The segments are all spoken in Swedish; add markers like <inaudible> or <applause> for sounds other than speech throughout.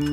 Ja,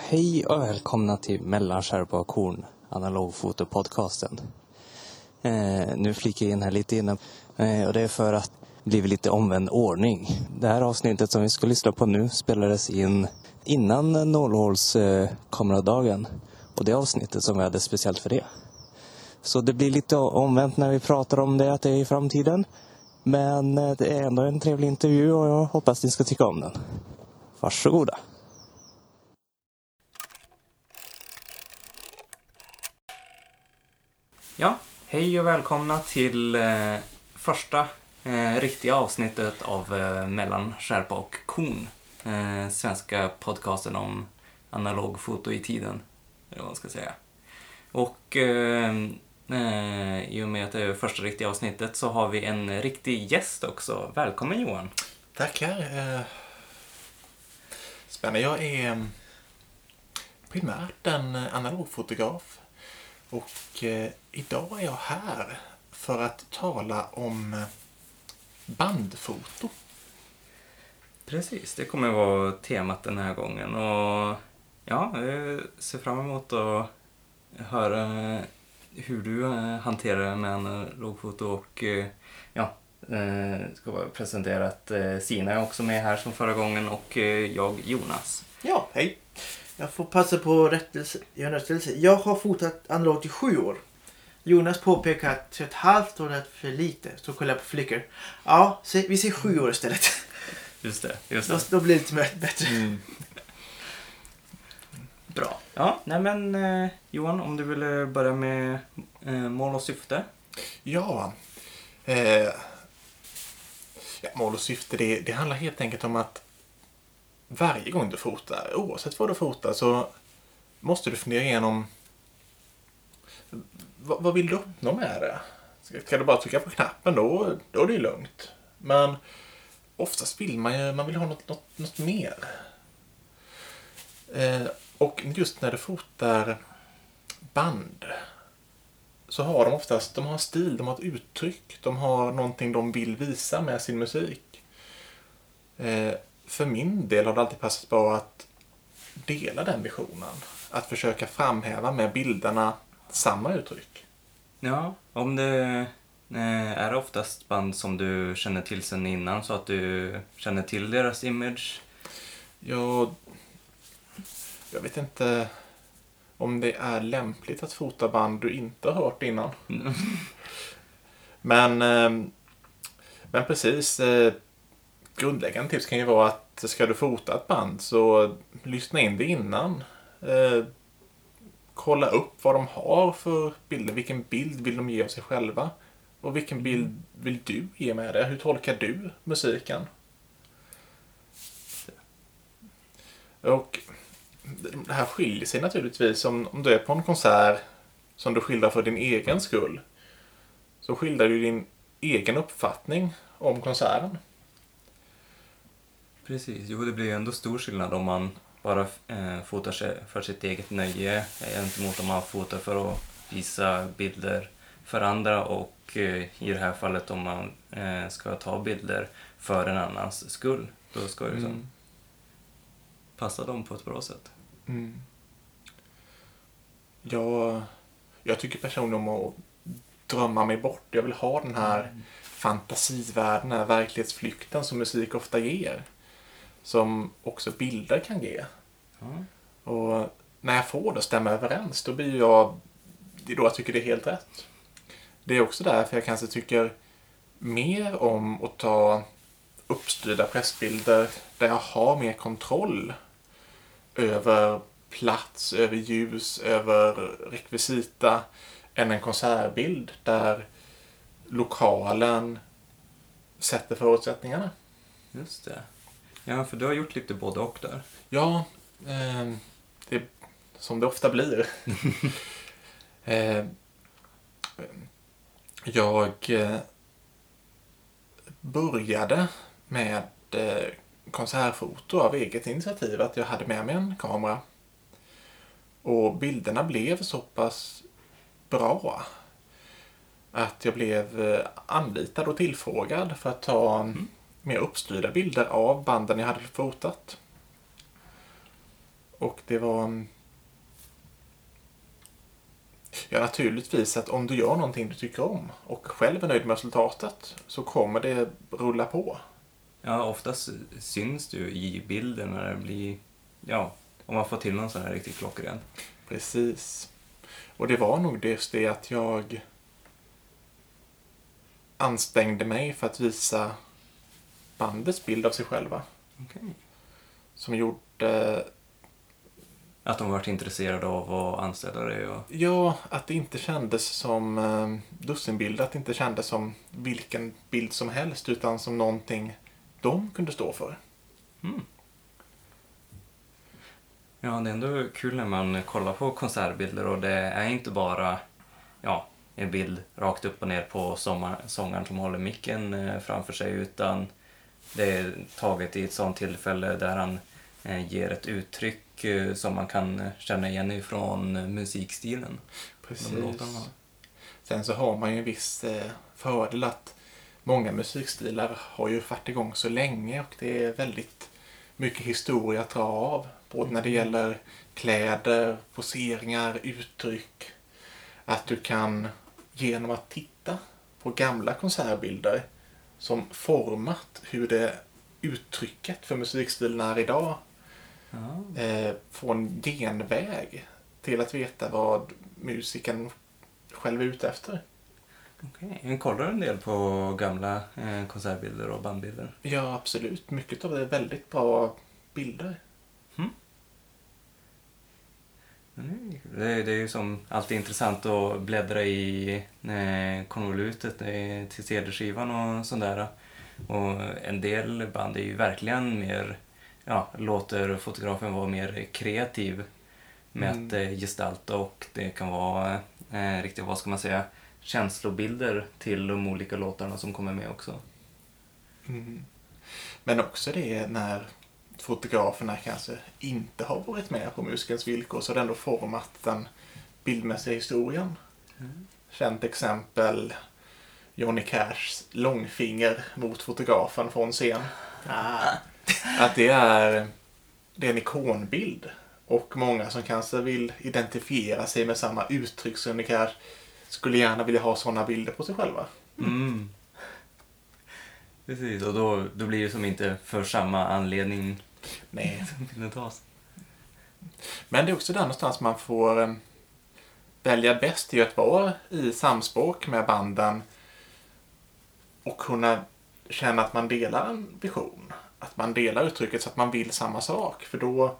hej och välkomna till Mellanskärpa och korn, analogfotopodcasten. Eh, nu flikar jag in här lite innan eh, och det är för att det blir lite omvänd ordning. Det här avsnittet som vi ska lyssna på nu spelades in innan nollhålskameradagen eh, och det avsnittet som vi hade speciellt för det. Så det blir lite omvänt när vi pratar om det, att det är i framtiden. Men eh, det är ändå en trevlig intervju och jag hoppas ni ska tycka om den. Varsågoda. Ja, hej och välkomna till eh, första eh, riktiga avsnittet av eh, Mellan skärpa och kon. Eh, svenska podcasten om analogfoto i tiden, eller vad man ska säga. Och eh, eh, i och med att det är första riktiga avsnittet så har vi en riktig gäst också. Välkommen Johan! Tackar. Eh, spännande. Jag är mm, primärt en analogfotograf. Och eh, idag är jag här för att tala om eh, bandfoto. Precis, det kommer vara temat den här gången. Och ja, jag ser fram emot att höra hur du eh, hanterar med analogfoto och eh, ja, eh, ska bara presentera att Sina är också med här som förra gången och jag Jonas. Ja, hej. Jag får passa på rättelse, en rättelse. Jag har fotat analogt i sju år. Jonas påpekar att tre och ett halvt år är för lite. Så kollar jag på Flickr. Ja, se, vi ser sju år istället. Just det, just Då, det. då blir det lite bättre. Bra. Ja, nej men eh, Johan, om du ville börja med eh, mål och syfte. Ja, eh, ja mål och syfte det, det handlar helt enkelt om att varje gång du fotar, oavsett vad du fotar, så måste du fundera igenom vad, vad vill du uppnå med det? Ska, du bara trycka på knappen då, då är det ju lugnt. Men oftast vill man ju man vill ha något, något, något mer. Eh, och just när du fotar band så har de oftast de har en stil, de har ett uttryck, de har någonting de vill visa med sin musik. Eh, för min del har det alltid passat bra att dela den visionen. Att försöka framhäva med bilderna samma uttryck. Ja, om det eh, är oftast band som du känner till sedan innan så att du känner till deras image. Jag, jag vet inte om det är lämpligt att fota band du inte har hört innan. Men, eh, men precis. Grundläggande tips kan ju vara att ska du fota ett band så lyssna in det innan. Eh, kolla upp vad de har för bilder. Vilken bild vill de ge av sig själva? Och vilken bild vill du ge med det? Hur tolkar du musiken? Och det här skiljer sig naturligtvis om, om du är på en konsert som du skildrar för din egen skull. Så skildrar du din egen uppfattning om konserten. Precis, jo det blir ju ändå stor skillnad om man bara eh, fotar sig för sitt eget nöje gentemot om man fotar för att visa bilder för andra och eh, i det här fallet om man eh, ska ta bilder för en annans skull. Då ska det liksom Mm. passa dem på ett bra sätt. Mm. Jag, jag tycker personligen om att drömma mig bort. Jag vill ha den här fantasivärlden, den här verklighetsflykten som musik ofta ger. Som också bilder kan ge. Ja. Och när jag får det att stämma överens, då blir jag... Det är då jag tycker det är helt rätt. Det är också därför jag kanske tycker mer om att ta uppstyrda pressbilder där jag har mer kontroll över plats, över ljus, över rekvisita än en konsertbild där lokalen sätter förutsättningarna. Just det. Ja, för du har gjort lite både och där. Ja, eh, det är som det ofta blir. <laughs> Eh, jag började med eh, konsertfoto av eget initiativ. Att jag hade med mig en kamera. Och bilderna blev så pass bra att jag blev eh, anlitad och tillfrågad för att ta mm. Mer uppstyrda bilder av banden jag hade fotat. Och det var... Mm, ja, naturligtvis att om du gör någonting du tycker om och själv är nöjd med resultatet så kommer det rulla på. Ja, oftast syns ju i bilden när det blir, ja, om man får till någon sån här riktigt klockren. Precis. Och det var nog just det att jag ansträngde mig för att visa bandets bild av sig själva. Okay. Som gjorde... Att de varit intresserade av att anställa dig? Och... Ja, att det inte kändes som eh, dussinbilder. Att det inte kändes som vilken bild som helst utan som någonting de kunde stå för. Mm. Ja, det är ändå kul när man kollar på konsertbilder och det är inte bara ja, en bild rakt upp och ner på sångaren som håller micken eh, framför sig utan det är taget i ett sånt tillfälle där han eh, ger ett uttryck eh, som man kan känna igen ifrån musikstilen. Precis. Sen så har man ju en viss fördel att många musikstilar har ju varit igång så länge och det är väldigt mycket historia att dra av. Både när det mm. gäller kläder, poseringar, uttryck. Att du kan genom att titta på gamla konsertbilder som format hur det uttrycket för musikstilen är idag. Ja. Eh, få en genväg till att veta vad musiken själv är ute efter. Okej, okay. kollar du en del på gamla eh, konsertbilder och bandbilder? Ja, absolut. Mycket av det är väldigt bra bilder. Mm. Det, är, det är ju som alltid intressant att bläddra i eh, konvolutet till CD-skivan och sådär. Och en del band är ju verkligen mer, ja, låter fotografen vara mer kreativ med mm. att eh, gestalta och det kan vara eh, riktigt, vad ska man säga, känslobilder till de olika låtarna som kommer med också. Mm. Men också det när fotograferna kanske inte har varit med på musikens villkor så har det ändå format den bildmässiga historien. Mm. Känt exempel Johnny Cashs långfinger mot fotografen från scen. Ah. Att det är, det är en ikonbild. Och många som kanske vill identifiera sig med samma uttryck som Johnny Cash skulle gärna vilja ha sådana bilder på sig själva. Mm. Precis, och då, då blir det som inte för samma anledning Nej. <laughs> som bilden tas. Men det är också där någonstans man får eh, välja bäst i att vara i samspråk med banden och kunna känna att man delar en vision. Att man delar uttrycket så att man vill samma sak. För då,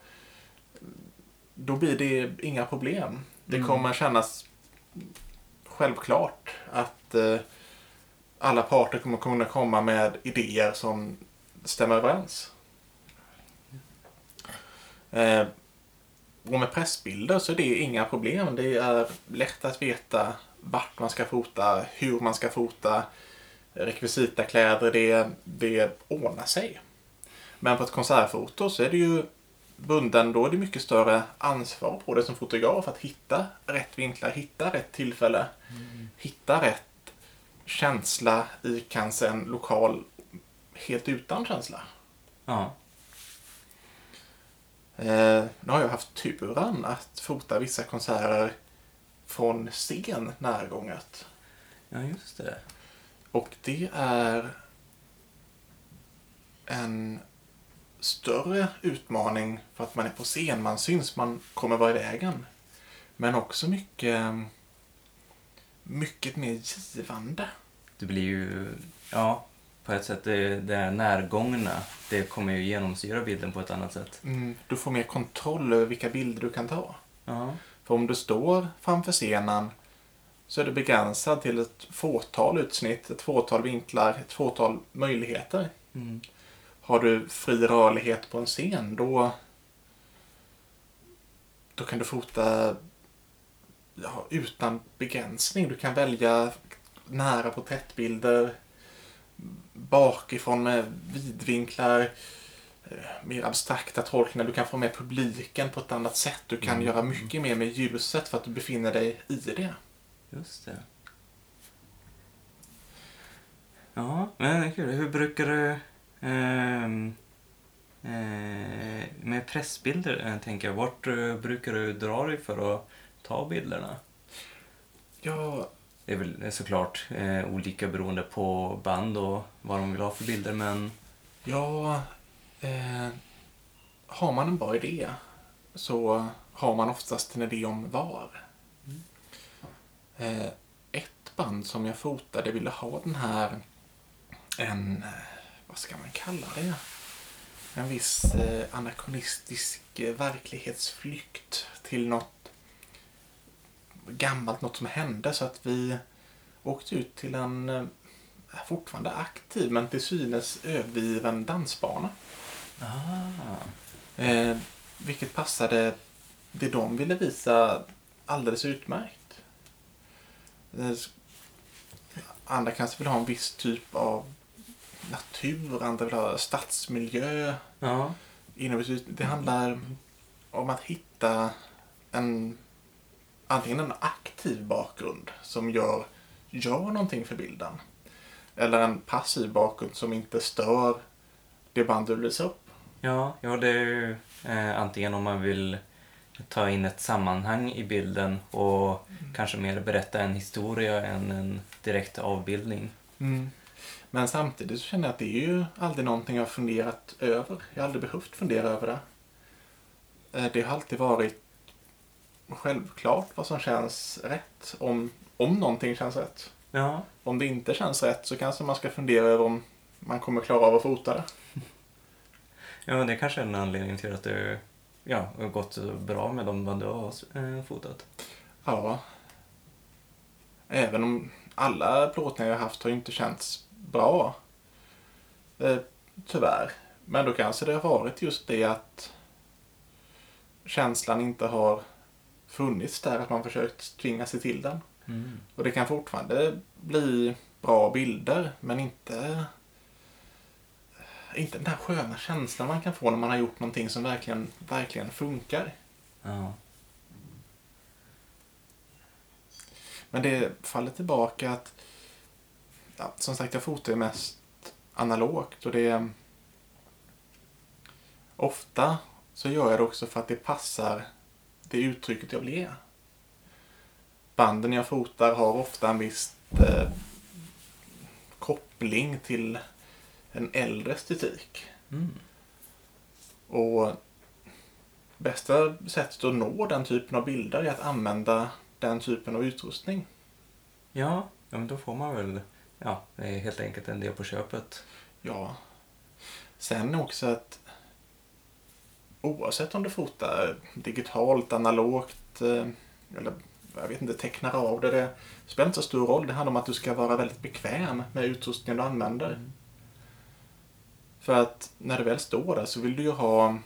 då blir det inga problem. Det mm. kommer kännas självklart att eh, alla parter kommer kunna komma med idéer som stämmer överens. Eh, och med pressbilder så är det inga problem. Det är lätt att veta vart man ska fota, hur man ska fota, rekvisita, kläder, det, det ordnar sig. Men på ett konsertfoto så är det ju bunden, då är det mycket större ansvar på det som fotograf att hitta rätt vinklar, hitta rätt tillfälle, mm. hitta rätt känsla i kanske en lokal helt utan känsla. Ja. Eh, nu har jag haft turen att fota vissa konserter från scen närgånget. Ja, just det. Och det är en större utmaning för att man är på scen, man syns, man kommer vara i vägen. Men också mycket, mycket mer givande. Det blir ju, ja, på ett sätt, det, det är närgångna, det kommer ju genomsyra bilden på ett annat sätt. Mm, du får mer kontroll över vilka bilder du kan ta. Ja. För om du står framför scenen så är du begränsad till ett fåtal utsnitt, ett fåtal vinklar, ett fåtal möjligheter. Mm. Har du fri rörlighet på en scen då, då kan du fota ja, utan begränsning. Du kan välja nära porträttbilder, bakifrån med vidvinklar, eh, mer abstrakta tolkningar. Du kan få med publiken på ett annat sätt. Du kan Mm. göra mycket mer med ljuset för att du befinner dig i det. Just det. Ja, men kul. Hur brukar du... ehm, eh, med pressbilder, eh, tänker jag. Vart eh, brukar du dra dig för att ta bilderna? Ja, Det är väl såklart eh, olika beroende på band och vad de vill ha för bilder, men... ja eh, har man en bra idé så har man oftast en idé om var. Eh, ett band som jag fotade ville ha den här, en, vad ska man kalla det? En viss eh, anakronistisk eh, verklighetsflykt till något gammalt, något som hände. Så att vi åkte ut till en eh, fortfarande aktiv men till synes övergiven dansbana. Ah. Eh, vilket passade det de ville visa alldeles utmärkt. Eh, andra kanske vill ha en viss typ av natur, andra vill ha stadsmiljö. Ja. Det handlar om att hitta en antingen en aktiv bakgrund som gör, gör någonting för bilden. Eller en passiv bakgrund som inte stör det band du vill visa upp. Ja, ja, det är ju eh, antingen om man vill ta in ett sammanhang i bilden och kanske mer berätta en historia än en direkt avbildning. Men samtidigt så känner jag att det är ju aldrig någonting jag funderat över. Jag har aldrig behövt fundera över det. Eh, Det har alltid varit självklart vad som känns rätt. Om, om någonting känns rätt. Ja, Om det inte känns rätt så kanske man ska fundera över om man kommer klara av att fota det. <laughs> ja det kanske är en anledning till att det ja, har gått bra med de band du har eh, fotat. Ja. Även om alla plåtningar jag haft har inte känts bra. Eh, tyvärr. Men då kanske det har varit just det att känslan inte har funnits där, att man försökt tvinga sig till den. Mm. Och det kan fortfarande bli bra bilder, men inte inte den där sköna känslan man kan få när man har gjort någonting som verkligen, verkligen funkar. Ja. Men det faller tillbaka att, ja, som sagt, jag fotar ju mest analogt och det ofta så gör jag det också för att det passar det uttrycket jag vill ge. Banden jag fotar har ofta en viss eh, koppling till en äldre estetik. Mm. Och bästa sättet att nå den typen av bilder är att använda den typen av utrustning. Ja, ja, men då får man väl ja, helt enkelt en del på köpet. Ja. Sen också att oavsett om du fotar digitalt, analogt eh, eller jag vet inte, tecknar av det. Det spelar inte så stor roll. Det handlar om att du ska vara väldigt bekväm med utrustningen du använder. Mm. För att när du väl står där så vill du ju ha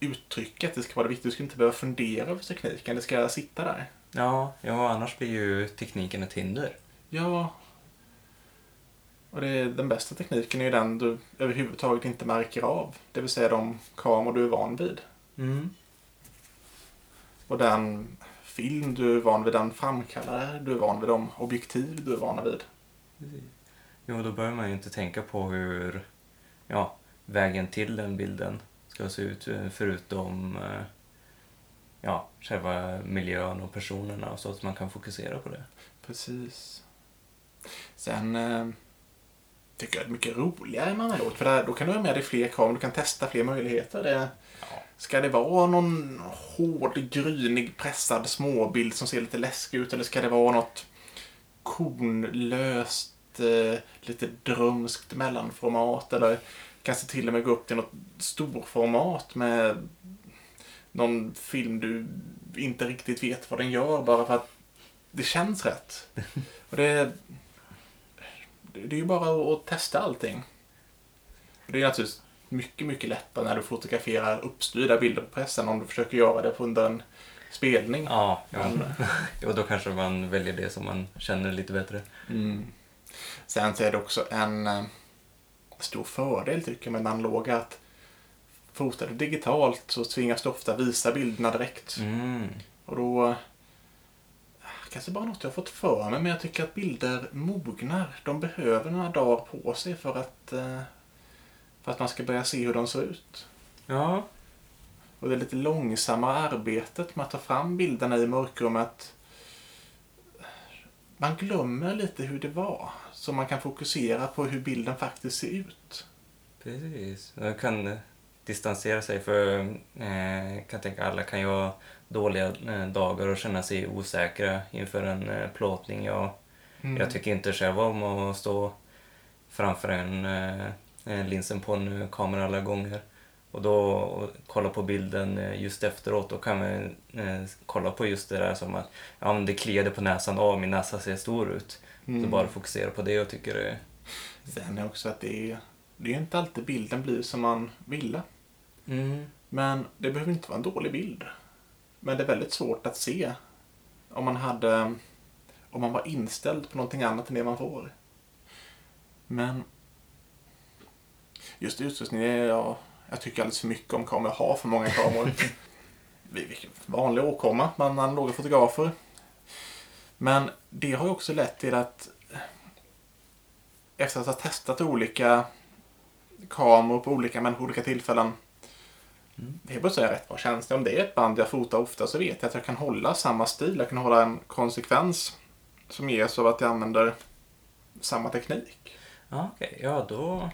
uttrycket. Det ska vara det viktiga. Du ska inte behöva fundera över tekniken. Det ska sitta där. Ja, ja, annars blir ju tekniken ett hinder. Ja. Och det är, den bästa tekniken är ju den du överhuvudtaget inte märker av. Det vill säga de kameror du är van vid. Mm. Och den film du är van vid, den framkallare du är van vid, de objektiv du är van vid. Jo, då börjar man ju inte tänka på hur ja, vägen till den bilden ska se ut eh, förutom eh, ja, själva miljön och personerna så att man kan fokusera på det. Precis. Sen eh, tycker jag är mycket roligare med analog. För där, då kan du ha med dig fler kameror, du kan testa fler möjligheter. Det, Ska det vara någon hård, grynig, pressad småbild som ser lite läskig ut? Eller ska det vara något kornlöst, eh, lite drömskt mellanformat? Eller kanske till och med gå upp till något storformat med någon film du inte riktigt vet vad den gör bara för att det känns rätt. <laughs> Och det, det är ju bara att testa allting. Det är naturligtvis mycket, mycket lättare när du fotograferar uppstyrda bilder på pressen om du försöker göra det under en spelning. Ja, ja. och <laughs> då kanske man väljer det som man känner lite bättre. Mm. Sen så är det också en eh, stor fördel tycker jag med den analoga att fotar du digitalt så tvingas du ofta visa bilderna direkt. Mm. Och då kanske bara något jag fått för mig, men jag tycker att bilder mognar. De behöver några dagar på sig för att, eh, för att man ska börja se hur de ser ut. Ja. Och det lite långsamma arbetet med att ta fram bilderna i mörkrummet. Man glömmer lite hur det var. Så man kan fokusera på hur bilden faktiskt ser ut. Precis. Jag kan eh, distansera sig för eh, kan tänka alla kan ju ha dåliga eh, dagar och känna sig osäkra inför en eh, plåtning. Jag, Mm. jag tycker inte själv om att stå framför en, eh, en linsen på en kamera alla gånger. Och då och kolla på bilden just efteråt, då kan man eh, kolla på just det där som att ja, men det kliade på näsan, åh min näsa ser stor ut. Så Mm. bara fokusera på det och tycker det Sen är också att det är, det är inte alltid bilden blir som man ville. mm. Men det behöver inte vara en dålig bild. Men det är väldigt svårt att se om man hade om man var inställd på någonting annat än det man får. Men just utrustning, jag, jag tycker alldeles för mycket om kameror. Jag har för många kameror. <laughs> Vanlig åkomma bland analoga fotografer. Men det har ju också lett till att efter att ha testat olika kameror på olika människor olika tillfällen det är bara en rätt bra känsla. Om det är ett band jag fotar ofta så vet jag att jag kan hålla samma stil. Jag kan hålla en konsekvens som ges av att jag använder samma teknik. Ja, okej. Ja, då...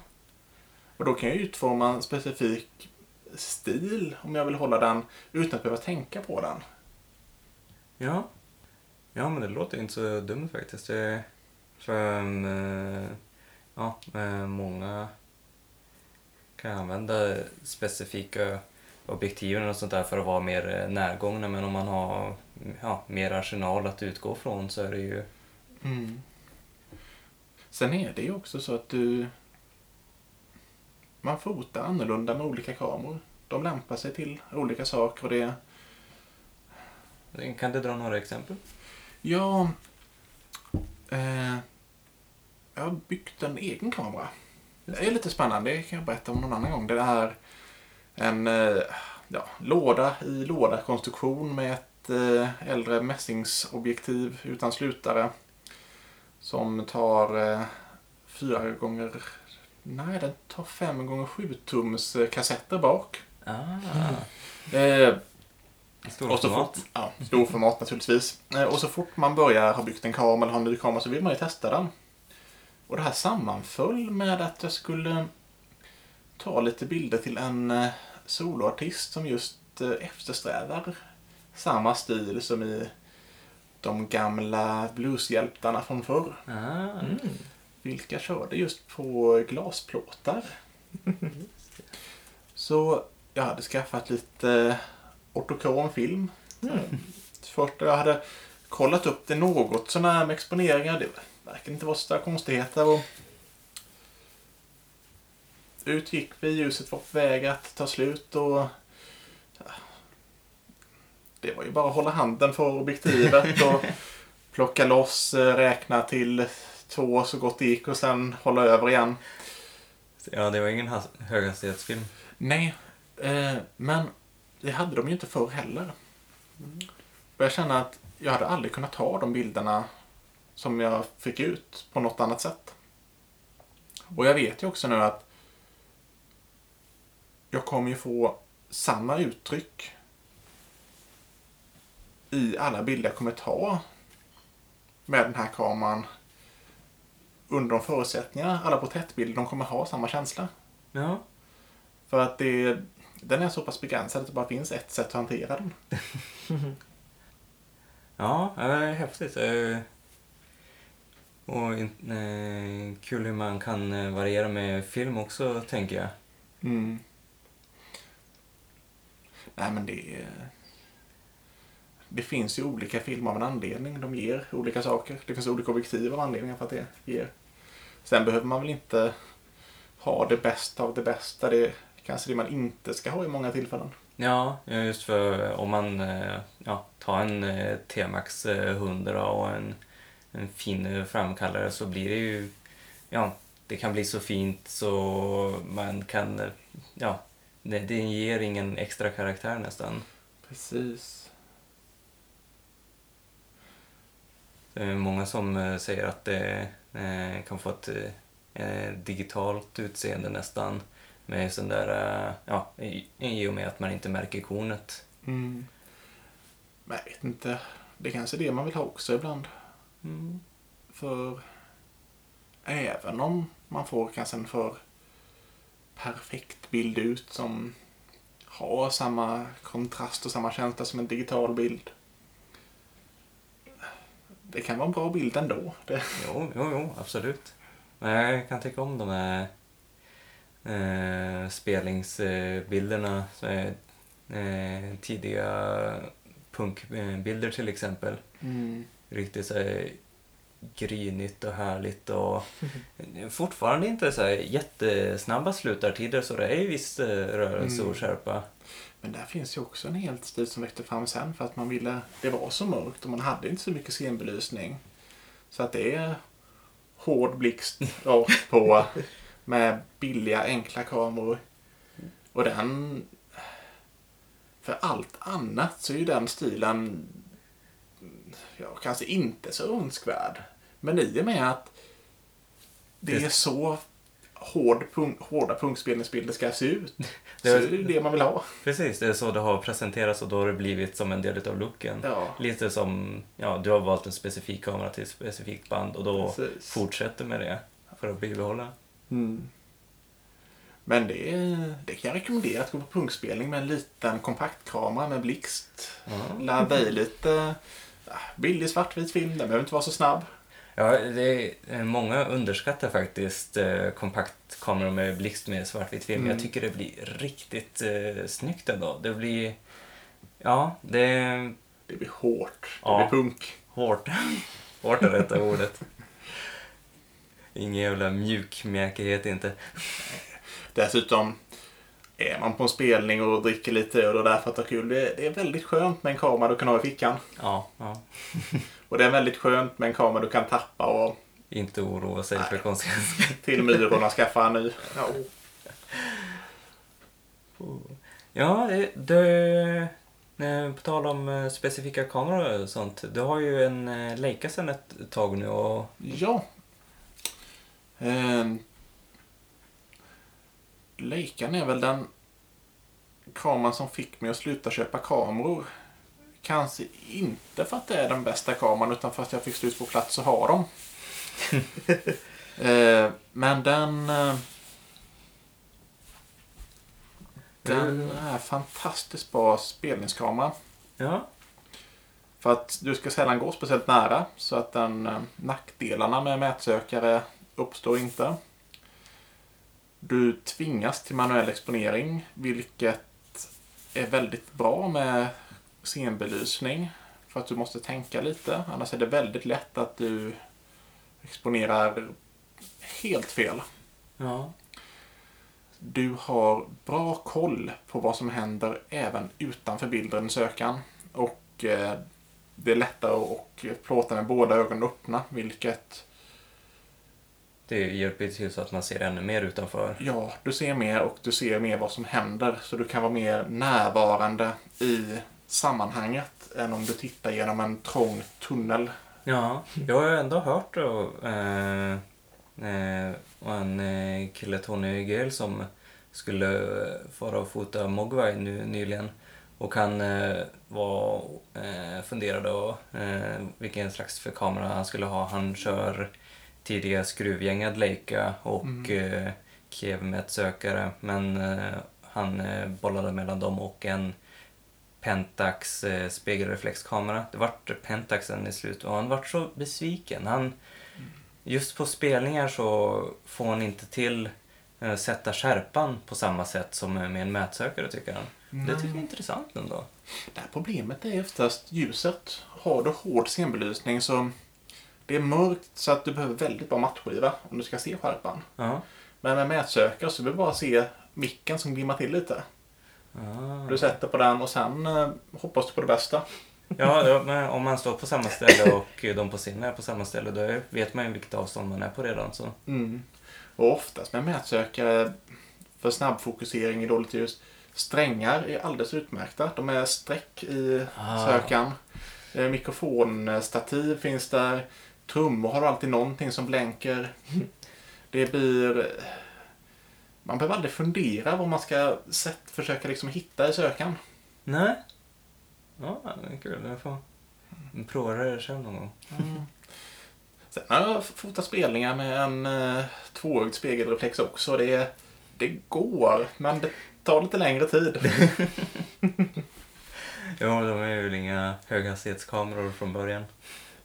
Och då kan jag utforma en specifik stil om jag vill hålla den utan att behöva tänka på den. Ja. Ja, men det låter inte så dumt faktiskt. Det, för eh, ja, eh, många kan använda specifika objektiven och sånt där för att vara mer eh, närgångna. Men om man har ja, mer arsenal att utgå från så är det ju... Mm. Sen är det ju också så att du... Man fotar annorlunda med olika kameror. De lämpar sig till olika saker och det... Kan du dra några exempel? Ja... Eh, jag har byggt en egen kamera. Det är lite spännande, det kan jag berätta om någon annan gång. Det är en eh, ja, låda i låda-konstruktion med ett eh, äldre mässingsobjektiv utan slutare. Som tar eh, fyra gånger... Nej, den tar fem gånger sju tums eh, kassetter bak. Ah, Eh, stor och så format. fort, ja, storformat naturligtvis. Eh, Och så fort man börjar ha byggt en kamera eller har en ny kamera så vill man ju testa den. Och det här sammanföll med att jag skulle ta lite bilder till en eh, soloartist som just eh, eftersträvar samma stil som i de gamla blueshjältarna från förr. Ah, Vilka körde just på glasplåtar. <laughs> Så jag hade skaffat lite ortokrom film. Först jag hade kollat upp det något sånär med exponeringar. Det verkar inte vara så konstigheter. Och ut gick vi, ljuset var på väg att ta slut och det var ju bara att hålla handen för objektivet <laughs> och plocka loss, eh, räkna till två så gott det gick och sen hålla över igen. Ja, det var ingen has- höghastighetsfilm. Nej, eh, men det hade de ju inte förr heller. Och jag känner att jag hade aldrig kunnat ta de bilderna som jag fick ut på något annat sätt. Och jag vet ju också nu att jag kommer ju få samma uttryck i alla bilder jag kommer ta med den här kameran under de förutsättningarna. Alla porträttbilder, de kommer ha samma känsla. Ja. För att det, den är så pass begränsad att det bara finns ett sätt att hantera den. <laughs> Ja, det är häftigt. Eh, Och eh, kul hur man kan eh, variera med film också, tänker jag. Mm. Nej men det är... Det finns ju olika filmer av en anledning. De ger olika saker. Det finns olika objektiv av anledningar för att det ger. Sen behöver man väl inte ha det bästa av det bästa. Det är kanske det man inte ska ha i många tillfällen. Ja, just för om man eh, ja, tar en eh, T-Max eh, 100 och en, en fin framkallare så blir det ju, ja, det kan bli så fint så man kan, ja, det, det ger ingen extra karaktär nästan. Precis. Det är många som eh, säger att det eh, kan få ett eh, digitalt utseende nästan med sån där, ja, i, i och med att man inte märker kornet. Mm. Men jag vet inte. Det är kanske är det man vill ha också ibland. Mm. För även om man får kanske en för perfekt bild ut som har samma kontrast och samma känsla som en digital bild. Det kan vara en bra bild ändå. Det, Jo, jo, jo, absolut. Men jag kan tycka om de här eh, spelningsbilderna. Eh, tidiga punkbilder till exempel. Riktigt så här grynigt och härligt och fortfarande inte så här jättesnabba slutartider så det är ju viss eh, rörelse Mm. och skärpa. Men där finns ju också en helt stil som växte fram sen för att man ville, det var så mörkt och man hade inte så mycket scenbelysning. Så att det är hård blixt rakt på <laughs> med billiga enkla kameror. Och den, för allt annat så är ju den stilen ja, kanske inte så önskvärd. Men i och med att det Det- är så hård punk, hårda punktspelningsbilder ska se ut. <laughs> Det så var- är det det man vill ha. Precis, det är så det har presenterats och då har det blivit som en del av looken. Ja, Lite som, ja, du har valt en specifik kamera till ett specifikt band och då precis. fortsätter med det för att bibehålla. Mm. Men det, det kan jag rekommendera att gå på punkspelning med en liten kompaktkamera med blixt. Ja. Ladda i lite billig svartvit film, den behöver inte vara så snabb. Ja, det är, många underskattar faktiskt eh, kompaktkameror med blixt med svartvit film. Mm. Jag tycker det blir riktigt eh, snyggt ändå. Det blir, ja, det Det blir hårt, det Ja. blir punk. hårt. <laughs> hårt är rätta ordet. Ingen jävla mjukmjäkighet inte. Dessutom är man på en spelning och dricker lite öl och därför att det är kul. Det, det är väldigt skönt med en kamera du kan ha i fickan. Ja, ja. <laughs> Och det är väldigt skönt med en kamera du kan tappa och Inte oroa sig Nej. för konsekvenser. <laughs> till myrorna skaffa en ny. Ja. Ja, det, det, eh, på tal om eh, specifika kameror och sånt. Du har ju en eh, Leica sedan ett tag nu och Ja. Ehm. Leican är väl den kameran som fick mig att sluta köpa kameror. Kanske inte för att det är den bästa kameran utan för att jag fick slut på plats att ha dem. <laughs> Ehm, men den... eh, Den är fantastiskt bra spelningskamera. ja, För att du ska sällan gå speciellt nära så att den eh, nackdelarna med mätsökare uppstår inte. Du tvingas till manuell exponering vilket är väldigt bra med scenbelysning. För att du måste tänka lite. Annars är det väldigt lätt att du exponerar helt fel. ja, Du har bra koll på vad som händer även utanför bilden i sökan. Och eh, det är lättare att plåta med båda ögonen öppna, vilket, det hjälper till så att man ser ännu mer utanför. ja, du ser mer och du ser mer vad som händer. Så du kan vara mer närvarande i sammanhanget än om du tittar genom en trång tunnel. Ja, jag har ju ändå hört då, eh, eh, en eh, kille, Tony Gale, som skulle fara och fota Mogwai nu nyligen. Och han eh, var, eh, funderade och, eh, vilken slags för kamera han skulle ha. Han kör tidiga skruvgängad Leica och Mm. eh, Kiev-mätsökare. Men eh, han eh, bollade mellan dem och en Pentax eh, spegelreflexkamera. Det vart Pentaxen i slut och han vart så besviken. Han, just på spelningar så får han inte till eh, sätta skärpan på samma sätt som med en mätsökare tycker han. Det tycker jag är intressant ändå. Det här problemet är oftast ljuset. Har du hård scenbelysning så det är mörkt så att du behöver väldigt bra mattskiva om du ska se skärpan. Ja, Men med mätsökare så vill vi bara se micken som glimmar till lite. Ah. Du sätter på den och sen eh, hoppas du på det bästa. Ja, ja, men om man står på samma ställe och de på sin är på samma ställe, då vet man ju vilket avstånd man är på redan. Så. Mm. Och oftast med mätsökare för snabbfokusering i dåligt ljus. Strängar är alldeles utmärkta. De är streck i Ah. sökan. Eh, Mikrofonstativ finns där. Trummor har alltid någonting som blänker. <laughs> Det blir... Man behöver aldrig fundera vad man ska sätt, försöka liksom hitta i sökan. Nej. Ja, det är kul. Jag får prova det själv någon gång. Sen har jag fotat spelningar med en eh, tvåögd spegelreflex också. Det, det går, men det tar lite längre tid. <laughs> Ja, de är väl inga höghastighetskameror från början.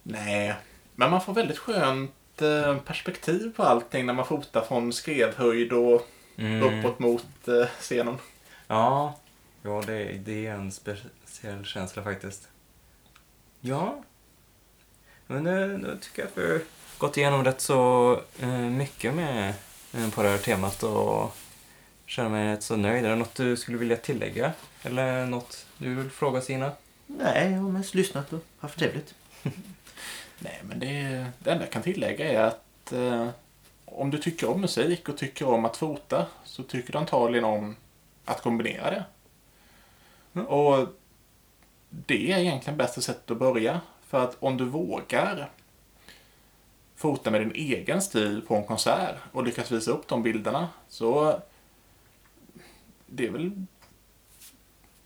Nej, men man får väldigt skönt eh, perspektiv på allting när man fotar från skrevhöjd och Mm. uppåt mot eh, scenen. Ja, ja det, det är en speciell känsla faktiskt. Ja, men det, då tycker jag att vi har gått igenom rätt så eh, mycket med, eh, på det här temat och känner mig rätt så nöjd. Är det något du skulle vilja tillägga? Eller något du vill fråga Sina? Nej, jag har mest lyssnat och haft trevligt. <laughs> Nej, men det, det enda jag kan tillägga är att eh, om du tycker om musik och tycker om att fota så tycker du antagligen om att kombinera det. Mm. Och det är egentligen bästa sättet att börja. För att om du vågar fota med din egen stil på en konsert och lyckas visa upp de bilderna så det är väl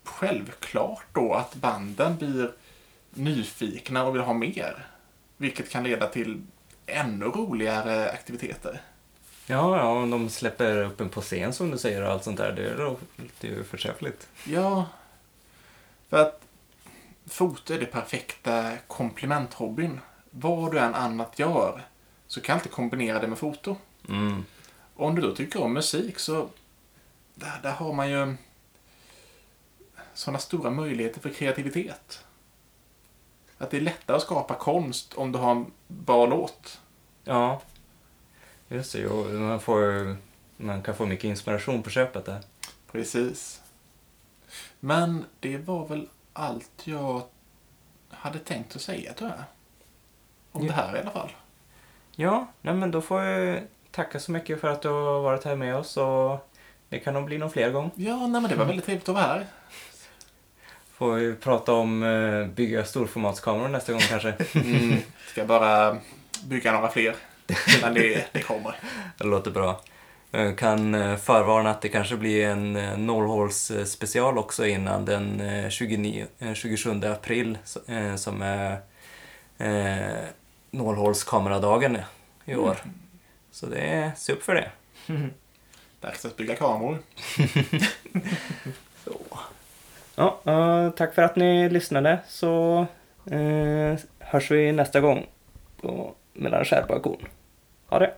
självklart då att banden blir nyfikna och vill ha mer. Vilket kan leda till ännu roligare aktiviteter. Ja, ja, om de släpper upp en på scen som du säger och allt sånt där, det låter ju förträffligt. Ja, för att foto är det perfekta komplementhobbyn. Vad du än annat gör så kan du alltid kombinera det med foto. Mm. Och om du då tycker om musik så där, där har man ju sådana stora möjligheter för kreativitet. Att det är lättare att skapa konst om du har en bra låt. Ja, just det. Jo, man, får, man kan få mycket inspiration på köpet där. Precis. Men det var väl allt jag hade tänkt att säga tror jag. Om Ja. det här i alla fall. Ja, nej men då får jag tacka så mycket för att du har varit här med oss och det kan nog bli någon fler gång. Ja, nej, men det var väldigt trevligt att vara här. Får vi prata om eh, bygga storformatskameror nästa gång kanske. <laughs> Mm. Ska bara bygga några fler. Men det, det kommer. Det låter bra. Jag kan eh, förvarna att det kanske blir en eh, nollhåls eh, special också innan den eh, 29, eh, 27 april eh, som är eh, nollhålskameradagen i år. Så det är, se upp för det. <laughs> Dags att bygga kameror. <laughs> Så. Ja, tack för att ni lyssnade så eh, hörs vi nästa gång på Mellan skärpa och korn. Ha det!